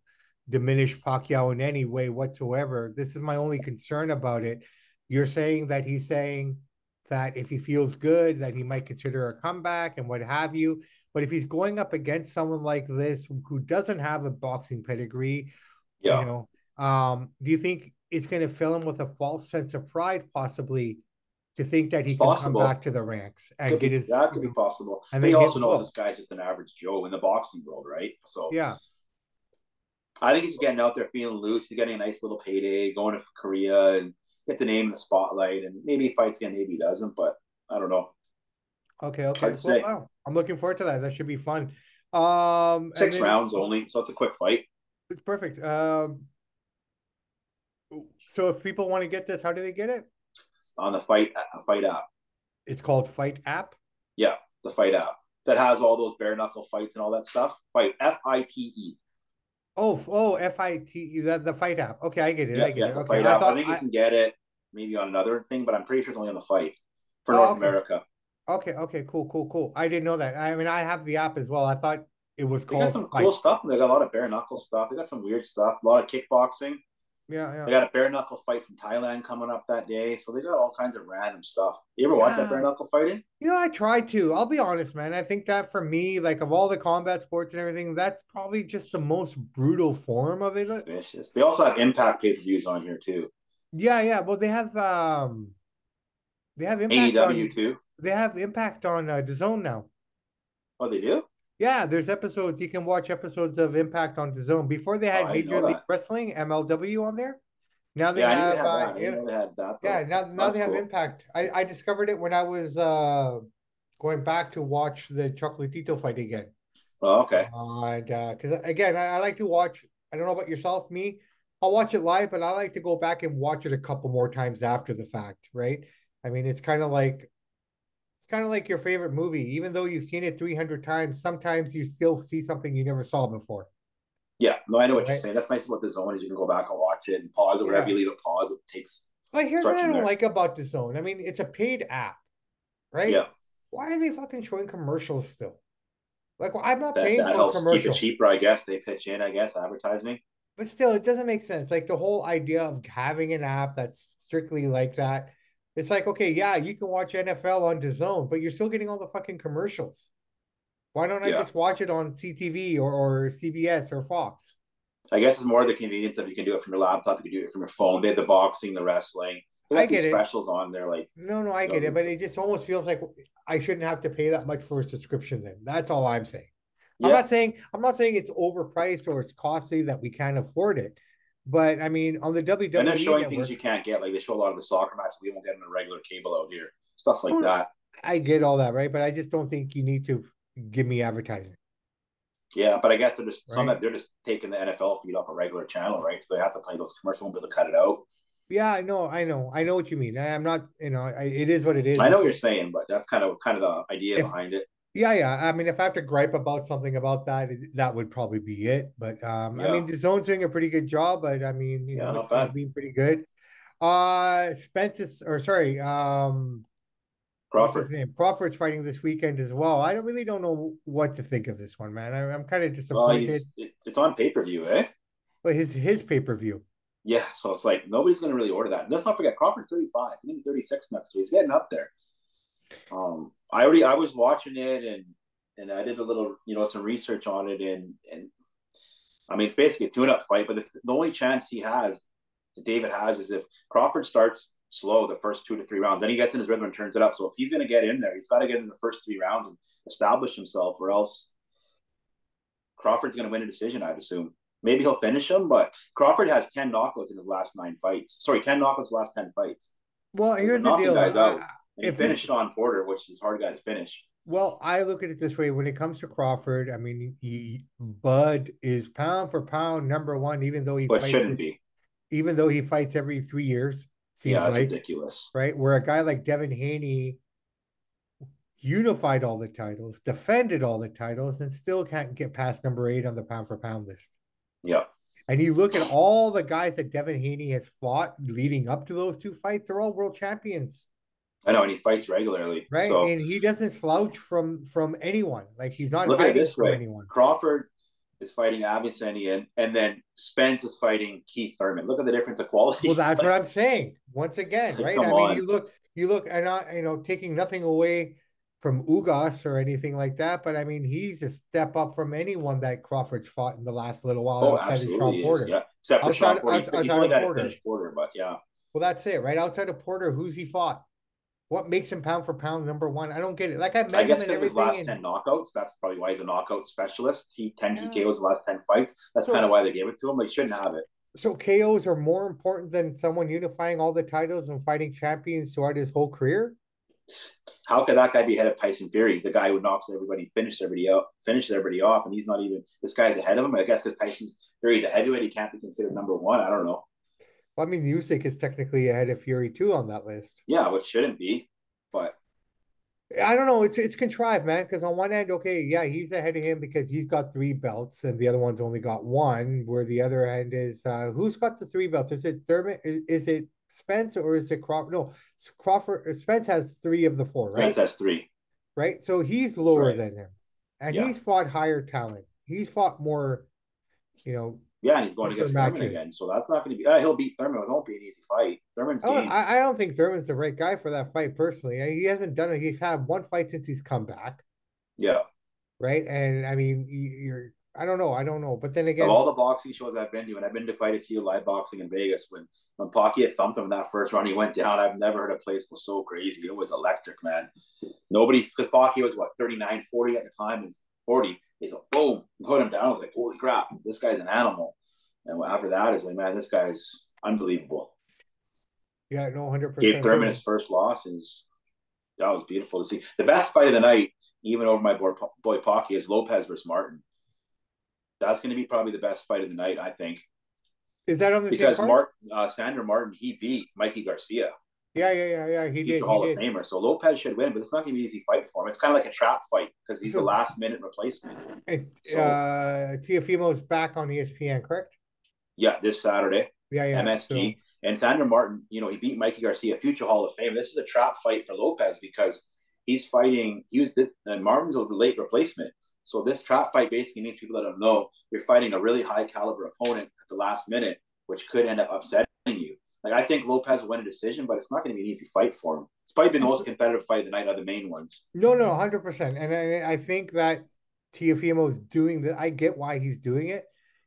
diminish Pacquiao in any way whatsoever. This is my only concern about it. You're saying that he's saying that if he feels good, that he might consider a comeback and what have you. But if he's going up against someone like this who doesn't have a boxing pedigree, yeah. you know, um, do you think it's going to fill him with a false sense of pride, possibly, to think that he can possible. come back to the ranks and could get be, his? That could be possible. And he also knows this guy's just an average Joe in the boxing world, right? So yeah. I think he's getting out there feeling loose. He's getting a nice little payday, going to Korea and get the name in the spotlight, and maybe he fights again, maybe he doesn't, but I don't know. Okay, okay. Well, wow. I'm looking forward to that. That should be fun. Um, six then, rounds only, so it's a quick fight. It's perfect. Um, so if people want to get this, how do they get it? On the fight fight app. It's called FITE App. Yeah, the FITE app that has all those bare knuckle fights and all that stuff. FITE F I T E. Oh, oh, F I T E. The the FITE app. Okay, I get it. Yeah, I get yeah, it. Okay, fight I, app. I think you I... can get it maybe on another thing, but I'm pretty sure it's only on the fight for oh, North okay. America. Okay, okay, cool, cool, cool. I didn't know that. I mean, I have the app as well. I thought it was called. They got some cool stuff. They got a lot of bare knuckle stuff. They got some weird stuff. A lot of kickboxing. Yeah, yeah. They got a bare knuckle fight from Thailand coming up that day, so they got all kinds of random stuff. You ever watch that bare knuckle fighting? You know, I tried to. I'll be honest, man. I think that for me, like of all the combat sports and everything, that's probably just the most brutal form of It's it. vicious. They also have Impact pay per views on here too. Yeah, yeah. Well, they have um, they have impact AEW on, too. They have impact on uh, DAZN now. Oh, they do. Yeah, there's episodes you can watch episodes of Impact on DAZN. Before they had Oh, Major League that. Wrestling (MLW) on there. Now they yeah, have, had uh, that. Yeah, had that. yeah. Now now they have cool. Impact. I I discovered it when I was uh going back to watch the Chocolatito fight again. Oh, okay. And uh, because again, I, I like to watch. I don't know about yourself, me. I'll watch it live, but I like to go back and watch it a couple more times after the fact, right? I mean, it's kind of like kind of like your favorite movie. Even though you've seen it 300 times, sometimes you still see something you never saw before. Yeah, no, I know what Right. you're saying. That's nice about the zone is you can go back and watch it and pause it wherever Yeah. you leave it. Pause it takes. But here's what I don't there. like about the zone. I mean, it's a paid app, right? Yeah, Why are they fucking showing commercials still? Like, well, I'm not that, paying that for helps keep it cheaper. I guess they pitch in. I guess advertising. but still it doesn't make sense like the whole idea of having an app that's strictly like that it's like okay yeah you can watch nfl on DAZN, but you're still getting all the fucking commercials why don't i Yeah. just watch it on ctv or, or cbs or fox I guess it's more the convenience of you can do it from your laptop. You can do it from your phone. They have the boxing, the wrestling. They I get it. specials on there. Like no no i get it but it just almost feels like i shouldn't have to pay that much for a subscription then that's all i'm saying i'm not saying i'm not saying it's overpriced or it's costly that we can't afford it but i mean on the wwe and they're showing network, things you can't get. Like they show a lot of the soccer matches we won't get in a regular cable out here. Stuff like that. I get all that, right? But I just don't think you need to give me advertising. Yeah, but I guess they're just some they're just taking the NFL feed off a regular channel, right? So they have to play those commercials and be able to cut it out. Yeah, I know, I know, I know what you mean. I, am not, you know, I, it is what it is. I know what you're saying, but that's kind of kind of the idea If- behind it. Yeah, yeah. I mean, if I have to gripe about something about that, it- that would probably be it. But um, I mean, the zone's doing a pretty good job. But I mean, you Yeah, know, it's, been pretty good. Uh, Spence is, or sorry, um, Crawford. name? Crawford's fighting this weekend as well. I don't really don't know what to think of this one, man. I, I'm kind of disappointed. it, it's on pay per view, eh? But his his pay per view. Yeah, so it's like nobody's going to really order that. And let's not forget, Crawford's 35. He's gonna be 36 next week. He's getting up there. Um, I already I was watching it and and I did a little, you know, some research on it and and I mean it's basically a tune-up fight, but the, the only chance he has, that David has, is if Crawford starts slow the first two to three rounds, then he gets in his rhythm and turns it up. So if he's going to get in there, he's got to get in the first three rounds and establish himself, or else Crawford's going to win a decision, I'd assume. Maybe he'll finish him, but Crawford has 10 knockouts in his last nine fights. Sorry, 10 knockouts in his last 10 fights. Well, here's the deal. guys I- If he this- finished Sean Porter, which is a hard guy to finish. Well, I look at it this way: when it comes to Crawford, I mean, he, Bud is pound for pound number one, even though he But fights, shouldn't be. even though he fights every three years. Seems Yeah, like ridiculous. right, where a guy like Devin Haney unified all the titles, defended all the titles, and still can't get past number eight on the pound for pound list. Yeah. And you look at all the guys that Devin Haney has fought leading up to those two fights; they're all world champions. I know, and he fights regularly. right? So and he doesn't slouch from from anyone. Like he's not look at this way. anyone. Crawford is fighting Avanesyan, and then Spence is fighting Keith Thurman. Look at the difference of quality. Well, that's what I'm saying. Once again, Like, right? I mean, on. you look, you look, and not you know taking nothing away from Ugas or anything like that, but I mean, he's a step up from anyone that Crawford's fought in the last little while oh, outside of Sean. Porter. Yeah. Except for Outside- Sean Porter. outside- outside of Porter. Porter, but yeah. Well, that's it, right? Outside of Porter, who's he fought? What makes him pound for pound number one? I don't get it. Like I I guess because his last and- 10 knockouts, that's probably why he's a knockout specialist. He 10 Yeah. TKOs the last 10 fights. That's So- kind of why they gave it to him. They shouldn't have it. so KOs are more important than someone unifying all the titles and fighting champions throughout his whole career. How could that guy be ahead of Tyson Fury, the guy who knocks everybody, finishes everybody out, finishes everybody off, and he's not even this guy's ahead of him? I guess because Tyson's Fury's a heavyweight, he can't be considered number one. I don't know. Well, I mean, Usyk is technically ahead of Fury too on that list. Yeah, which shouldn't be, but I don't know. It's it's contrived, man. Because on one end, okay, yeah, he's ahead of him because he's got three belts, and the other one's only got one. Where the other end is, uh, who's got the three belts? Is it Thurman? Is, is it Spence or is it Crawford? No, S- Crawford. Spence has three of the four, right? Spence has three. right? So he's lower right. than him, and Yeah. he's fought higher talent. He's fought more. you know. Yeah, and he's going against Thurman again, so that's not going to be. Uh, he'll beat Thurman. It won't be an easy fight. Thurman's oh, game. I, I don't think Thurman's the right guy for that fight personally. He hasn't done it. He's had one fight since he's come back. Yeah. Right, and I mean, you're I don't know. I don't know. But then again, of all the boxing shows I've been to, and I've been to quite a few live boxing in Vegas. When when Pacquiao thumped him in that first round, he went down. I've never heard a place go so crazy. It was electric, man. Nobody, because Pacquiao was what 39, 40 at the time, and 40. He's like, boom, put him down. I was like, holy crap, this guy's an animal. And after that, is like, man, this guy's unbelievable. Yeah, no, hundred percent. Gave Thurman his first loss. Is that was beautiful to see. The best fight of the night, even over my boy, boy Pacquiao, is Lopez versus Martin that's going to be probably the best fight of the night, I think. Is that on the because Mark uh, Sandor Martin he beat Mikey Garcia. Yeah, yeah, yeah, yeah. He did. Hall he of did. Famer. So Lopez should win, but it's not going to be an easy fight for him. It's kind of like a trap fight because he's so, a last minute replacement. It, so, uh, Teofimo's back on ESPN, correct? Yeah, this Saturday. Yeah, yeah. MSG. So. And Sandor Martin, you know, he beat Mikey Garcia, future Hall of Fame. This is a trap fight for Lopez because he's fighting. He was the, and Martin's a late replacement. So this trap fight basically means people that don't know you're fighting a really high caliber opponent at the last minute, which could end up upsetting you. Like I think Lopez will win a decision, but it's not going to be an easy fight for him. It's probably been the most competitive fight of the night of the main ones. No, no, hundred percent. And I, I think that Teofimo is doing that. I get why he's doing it.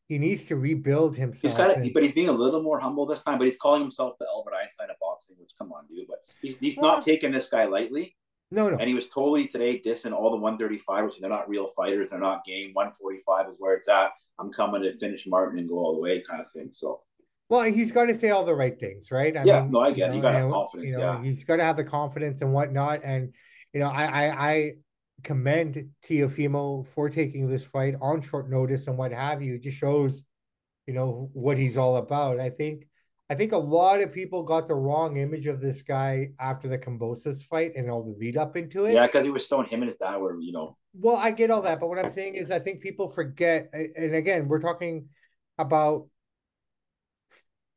He needs to rebuild himself. He's kind of, and... but he's being a little more humble this time. But he's calling himself the Albert Einstein of boxing, which come on, dude. But he's he's well, not taking this guy lightly. No, no. And he was totally today dissing all the 135ers. They're not real fighters. They're not game. 145 is where it's at. I'm coming to finish Martin and go all the way, kind of thing. So. Well, he's got to say all the right things, right? I yeah, mean, no, I get you it. You got confidence. You know, yeah, he's got to have the confidence and whatnot. And you know, I, I, I commend Teofimo for taking this fight on short notice and what have you. It just shows, you know, what he's all about. I think I think a lot of people got the wrong image of this guy after the Kambosos fight and all the lead up into it. Yeah, because he was showing him and his dad were, you know. Well, I get all that, but what I'm saying is, I think people forget, and again, we're talking about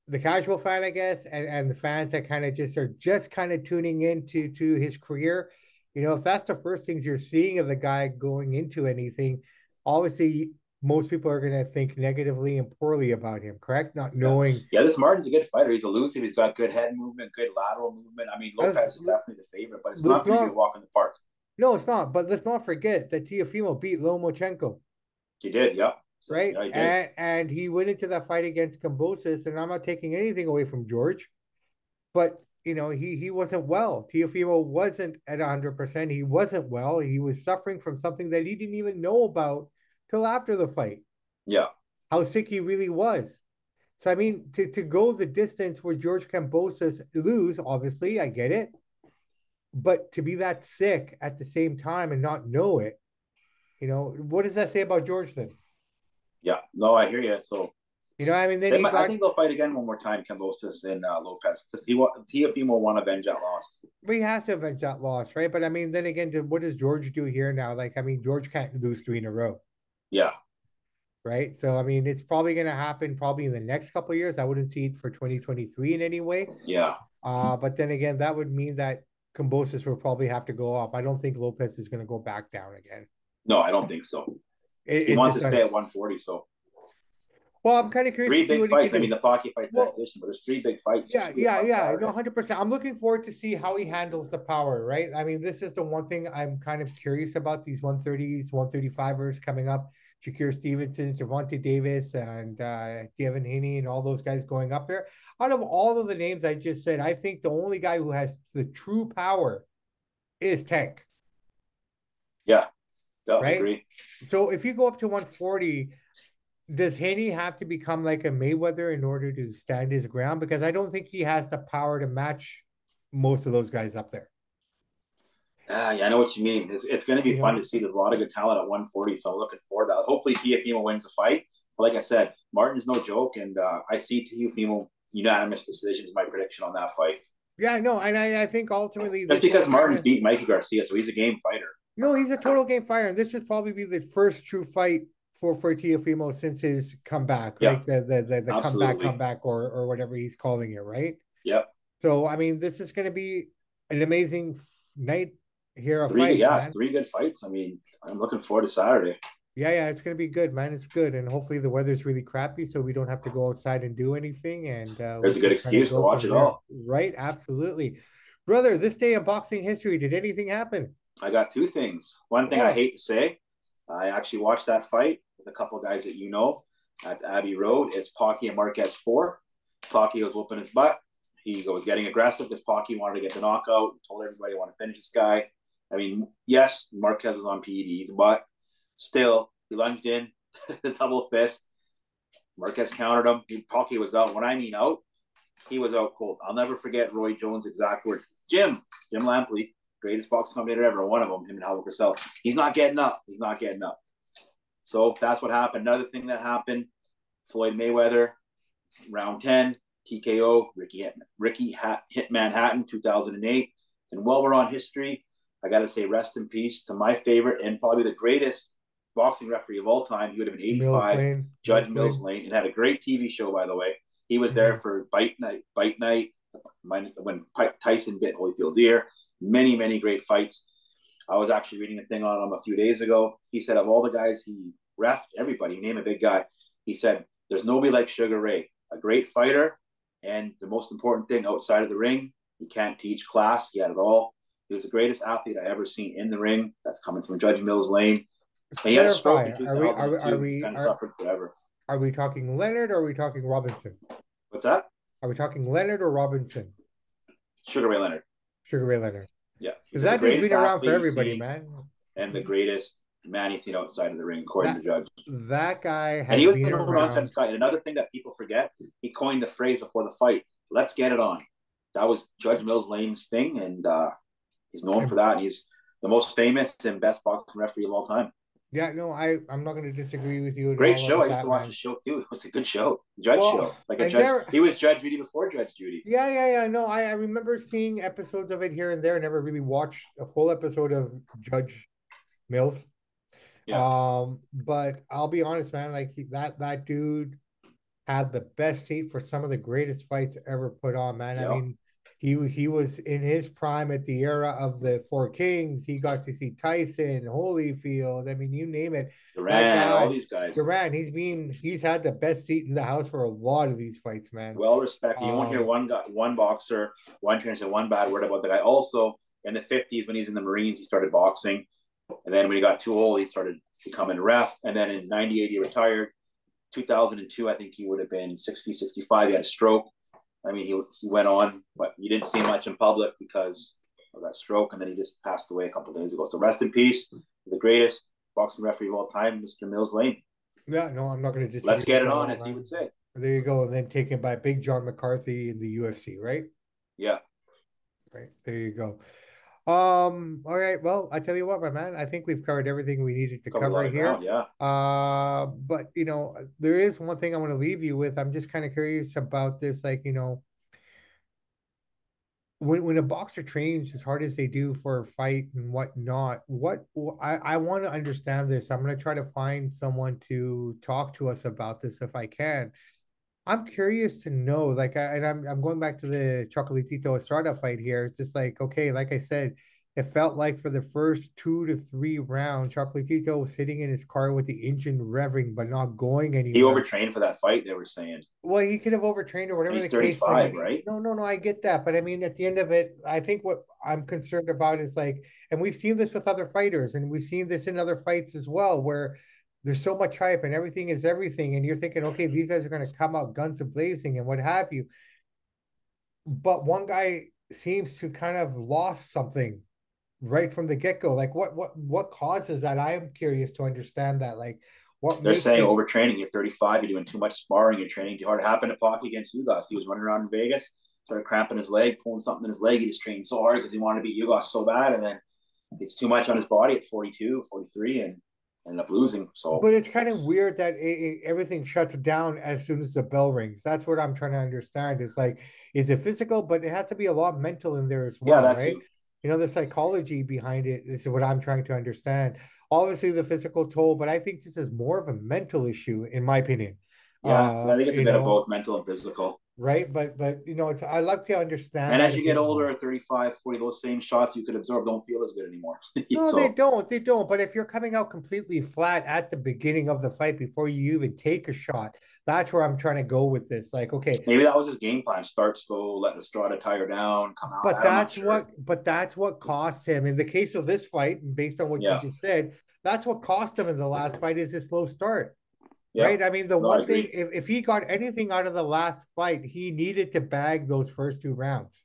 the casual fan, I guess, and, and the fans that kind of just are just kind of tuning into to his career. You know, if that's the first things you're seeing of the guy going into anything, obviously most people are going to think negatively and poorly about him, correct? Not knowing. Yeah, this Martin's a good fighter. He's elusive. He's got good head movement, good lateral movement. I mean, Lopez is definitely the favorite, but it's not going to be a walk in the park. No, it's not. But let's not forget that Teofimo beat Lomachenko. He did, yeah. Right? And, and he went into that fight against Kambosos, and I'm not taking anything away from George, but you know, he he wasn't well. Teofimo wasn't at 100%. He wasn't well. He was suffering from something that he didn't even know about till after the fight. Yeah. How sick he really was. So I mean, to, to go the distance where George Kambosos lose, obviously, I get it. But to be that sick at the same time and not know it, you know, what does that say about George then? Yeah, no, I hear you. So you know, I mean, then might, got... I think they'll fight again one more time, Kambosos and uh, Lopez. To see what Teofimo want to avenge that loss. We have to avenge that loss, right? But I mean, then again, what does George do here now? Like, I mean, George can't lose three in a row. Yeah. Right. So I mean, it's probably going to happen probably in the next couple of years. I wouldn't see it for 2023 in any way. Yeah. Uh, but then again, that would mean that Kambosos will probably have to go up. I don't think Lopez is going to go back down again. No, I don't think so. It, he wants to stay at 140. So. Well, I'm kind of curious. Three big fights. I mean, the Pacquiao fights well, position, but there's three big fights. Yeah, yeah, yeah. No, hundred percent. I'm looking forward to see how he handles the power. Right. I mean, this is the one thing I'm kind of curious about. These 130s, 135ers coming up. Shakur Stevenson, Gervonta Davis, and uh, Devin Haney, and all those guys going up there. Out of all of the names I just said, I think the only guy who has the true power is Tank. Yeah, right. Agree. So if you go up to 140, does Haney have to become like a Mayweather in order to stand his ground? Because I don't think he has the power to match most of those guys up there. Uh, yeah, I know what you mean. It's, it's going to be yeah. fun to see. There's a lot of good talent at 140, so I'm looking forward to that. Hopefully, Teofimo wins the fight. But like I said, Martin's no joke, and uh, I see Teofimo unanimous decision is my prediction on that fight. Yeah, no, and I, I think ultimately that's because Martin's beat Mikey Garcia, so he's a game fighter. No, he's a total game fire. and this would probably be the first true fight for for Teofimo since his comeback, right? The the the, the comeback, comeback, or or whatever he's calling it, right? Yep. So I mean, this is going to be an amazing night here three, fights, yeah, three good fights. I mean, I'm looking forward to Saturday. Yeah, yeah, it's gonna be good, man. It's good, and hopefully the weather's really crappy, so we don't have to go outside and do anything. And uh, there's a good excuse to watch it there. all. Right? Absolutely, brother. This day in boxing history, did anything happen? I got two things. One thing yeah. I hate to say, I actually watched that fight with a couple guys that you know at Abbey Road. It's Pocky and Marquez four. Pocky was whooping his butt. He was getting aggressive because Pocky wanted to get the knockout. He told everybody I want to finish this guy. I mean, yes, Marquez was on PEDs, but still, he lunged in the double fist. Marquez countered him. He, Pocky was out. When I mean out, he was out cold. I'll never forget Roy Jones' exact words. Jim, Jim Lampley, greatest box commentator ever, one of them, him and Cosell. He's not getting up. He's not getting up. So that's what happened. Another thing that happened, Floyd Mayweather, round 10, TKO, Ricky Hitman, Ricky Hat, Hitman Hatton, 2008. And while we're on history, I got to say rest in peace to my favorite and probably the greatest boxing referee of all time. He would have been 85, Mills Judge Mills Lane. and had a great TV show, by the way. He was there for Bite Night, Bite Night, when Tyson bit Holyfield's ear. Many, many great fights. I was actually reading a thing on him a few days ago. He said of all the guys he refed, everybody, name a big guy. He said there's nobody like Sugar Ray, a great fighter, and the most important thing outside of the ring, he can't teach class. He had it all. He was the greatest athlete I ever seen in the ring. That's coming from Judge Mills Lane. And he had a stroke in 2002. Are we, are we, are we, of suffered forever. Are we talking Leonard or are we talking Robinson? What's that? Are we talking Leonard or Robinson? Sugar Ray Leonard. Sugar Ray Leonard. Yeah. Because that dude's been around for everybody, man. And the greatest man he's seen outside of the ring, according that, to Judge. That guy and he was the number nonsense guy. And another thing that people forget, he coined the phrase before the fight, let's get it on. That was Judge Mills Lane's thing, and uh, he's known for that. And he's the most famous and best boxing referee of all time. Yeah, no, I I'm not going to disagree with you. Great show. I used to watch the show too. It was a good show. Judge well, show, like a judge. Never, he was Judge Judy before Judge Judy. Yeah, yeah, yeah. No, I, I remember seeing episodes of it here and there. Never really watched a full episode of Judge Mills. Yeah. Um, but I'll be honest, man. Like that that dude had the best seat for some of the greatest fights ever put on. Man, I mean, he he was in his prime at the era of the Four Kings. He got to see Tyson, Holyfield. I mean, you name it. Duran, guy, all these guys. Duran, he's been he's had the best seat in the house for a lot of these fights, man. Well respected. You um, won't hear um, one guy, one boxer, one trainer say one bad word about the guy. Also, in the fifties, when he's in the Marines, he started boxing, and then when he got too old, he started becoming ref. And then in '98, he retired. 2002, I think he would have been 60, 65. He had a stroke I mean, he he went on, but you didn't see much in public because of that stroke, and then he just passed away a couple days ago. So rest in peace, the greatest boxing referee of all time, Mr. Mills Lane. Yeah, no, I'm not going to just Let's get it on, as he would say. There you go, and then taken by Big John McCarthy in the UFC, right? Yeah. Right there, you go. Um. All right. Well, I tell you what, my man. I think we've covered everything we needed to cover here. Ground, yeah. Uh. But you know, there is one thing I want to leave you with. I'm just kind of curious about this. Like, you know, when when a boxer trains as hard as they do for a fight and whatnot, what I I want to understand this. I'm going to try to find someone to talk to us about this if I can. I'm curious to know, like, I, and I'm I'm going back to the Chocolatito Estrada fight here. It's just like, okay, like I said, it felt like for the first two to three rounds, Chocolatito was sitting in his car with the engine revving but not going anywhere. He overtrained for that fight. They were saying. Well, he could have overtrained or whatever He's the case. Right? No, no, no. I get that, but I mean, at the end of it, I think what I'm concerned about is like, and we've seen this with other fighters, and we've seen this in other fights as well, where there's so much hype and everything is everything, and you're thinking, okay, these guys are going to come out guns a blazing and what have you. But one guy seems to kind of lost something right from the get go. Like, what what what causes that? I am curious to understand that. Like, what they're saying it... overtraining. You're 35. You're doing too much sparring. You're training too hard. It happened to Pocky against Ugas. He was running around in Vegas, started cramping his leg, pulling something in his leg. He just trained so hard because he wanted to beat Ugas so bad, and then it's too much on his body at 42, 43, and ended up losing. So, but it's kind of weird that it, it, everything shuts down as soon as the bell rings. That's what I'm trying to understand. Is like, is it physical? But it has to be a lot mental in there as well, yeah, right? You know, the psychology behind it is what I'm trying to understand. Obviously, the physical toll, but I think this is more of a mental issue, in my opinion. Yeah, uh, I think it's a bit know, of both mental and physical. Right? But but you know, it's, I like to understand. And as you get older, 35, 40, those same shots you could absorb don't feel as good anymore. No, so, they don't. They don't. But if you're coming out completely flat at the beginning of the fight before you even take a shot, that's where I'm trying to go with this. Like, okay, maybe that was his game plan. Start slow, let Estrada tire down, come out. but that's sure. what but that's what cost him in the case of this fight, based on what Yeah. you just said, that's what cost him in the last fight is his slow start. Yeah. Right. I mean, the No, one thing, if, if he got anything out of the last fight, he needed to bag those first two rounds.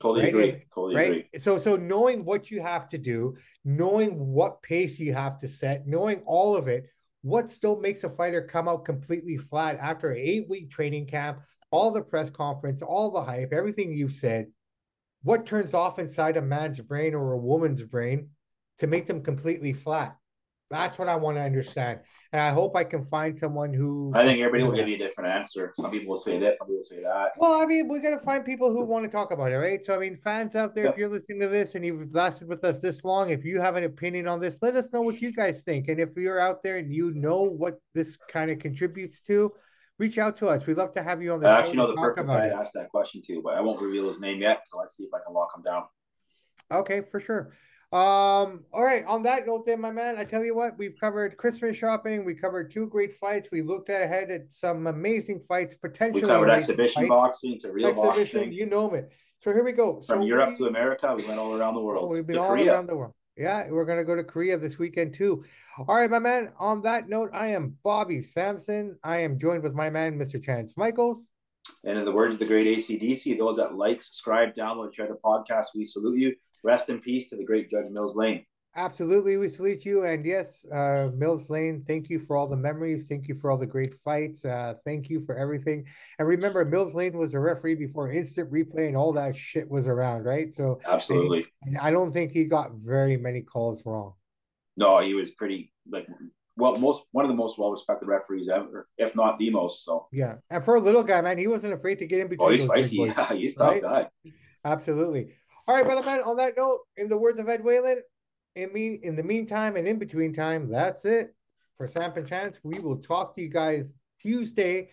Totally right? agree. If- totally right agree. so so knowing what you have to do knowing what pace you have to set knowing all of it what still makes a fighter come out completely flat after an eight week training camp all the press conference all the hype everything you've said what turns off inside a man's brain or a woman's brain to make them completely flat that's what i want to understand and i hope i can find someone who I think everybody will give you a different answer. Some people will say this, some people will say that. Well, I mean, we're gonna find people who want to talk about it, right? So, I mean, fans out there, if you're listening to this and you've lasted with us this long, if you have an opinion on this, let us know what you guys think. And if you're out there and you know what this kind of contributes to, reach out to us. We'd love to have you on the show. I actually know the talk perfect about guy to ask that question to, but I won't reveal his name yet. So let's see if I can lock him down. Okay, for sure. Um, all right. On that note, then, my man, I tell you what, we've covered Christmas shopping. We covered two great fights. We looked ahead at some amazing fights, potentially. We covered exhibition fights, boxing to real exhibition, boxing. you know it. So here we go. From so Europe we- to America, we went all around the Oh, world. we've been all Korea. around the world. Yeah, we're gonna go to Korea this weekend too. All right, my man. On that note, I am Bobby Sampson. I am joined with my man, Mr. Chance Michaels. And in the words of the great ACDC, those that like, subscribe, download, share the podcast, we salute you. Rest in peace to the great Judge Mills Lane. Absolutely, we salute you. And yes, uh, Mills Lane, thank you for all the memories. Thank you for all the great fights. Uh, thank you for everything. And remember, Mills Lane was a referee before instant replay and all that shit was around, right? So Absolutely. and I don't think he got very many calls wrong. No, he was pretty like well, most one of the most well respected referees ever, if not the most. So Yeah. And for a little guy, man, he wasn't afraid to get in between oh, he's spicy. boys. Yeah, he's tough right? guy. Absolutely. All right, brother man. On that note, in the words of Ed Whalen, in me in the meantime and in between time, that's it for Samp and Chance. We will talk to you guys Tuesday.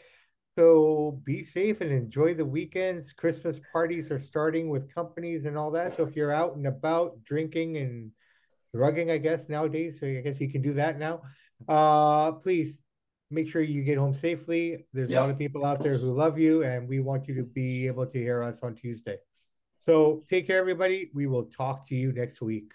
So be safe and enjoy the weekends. Christmas parties are starting with companies and all that. So if you're out and about drinking and drugging, I guess nowadays, so I guess you can do that now. Uh, please make sure you get home safely. There's a lot of people out there who love you, and we want you to be able to hear us on Tuesday. So take care, everybody. We will talk to you next week.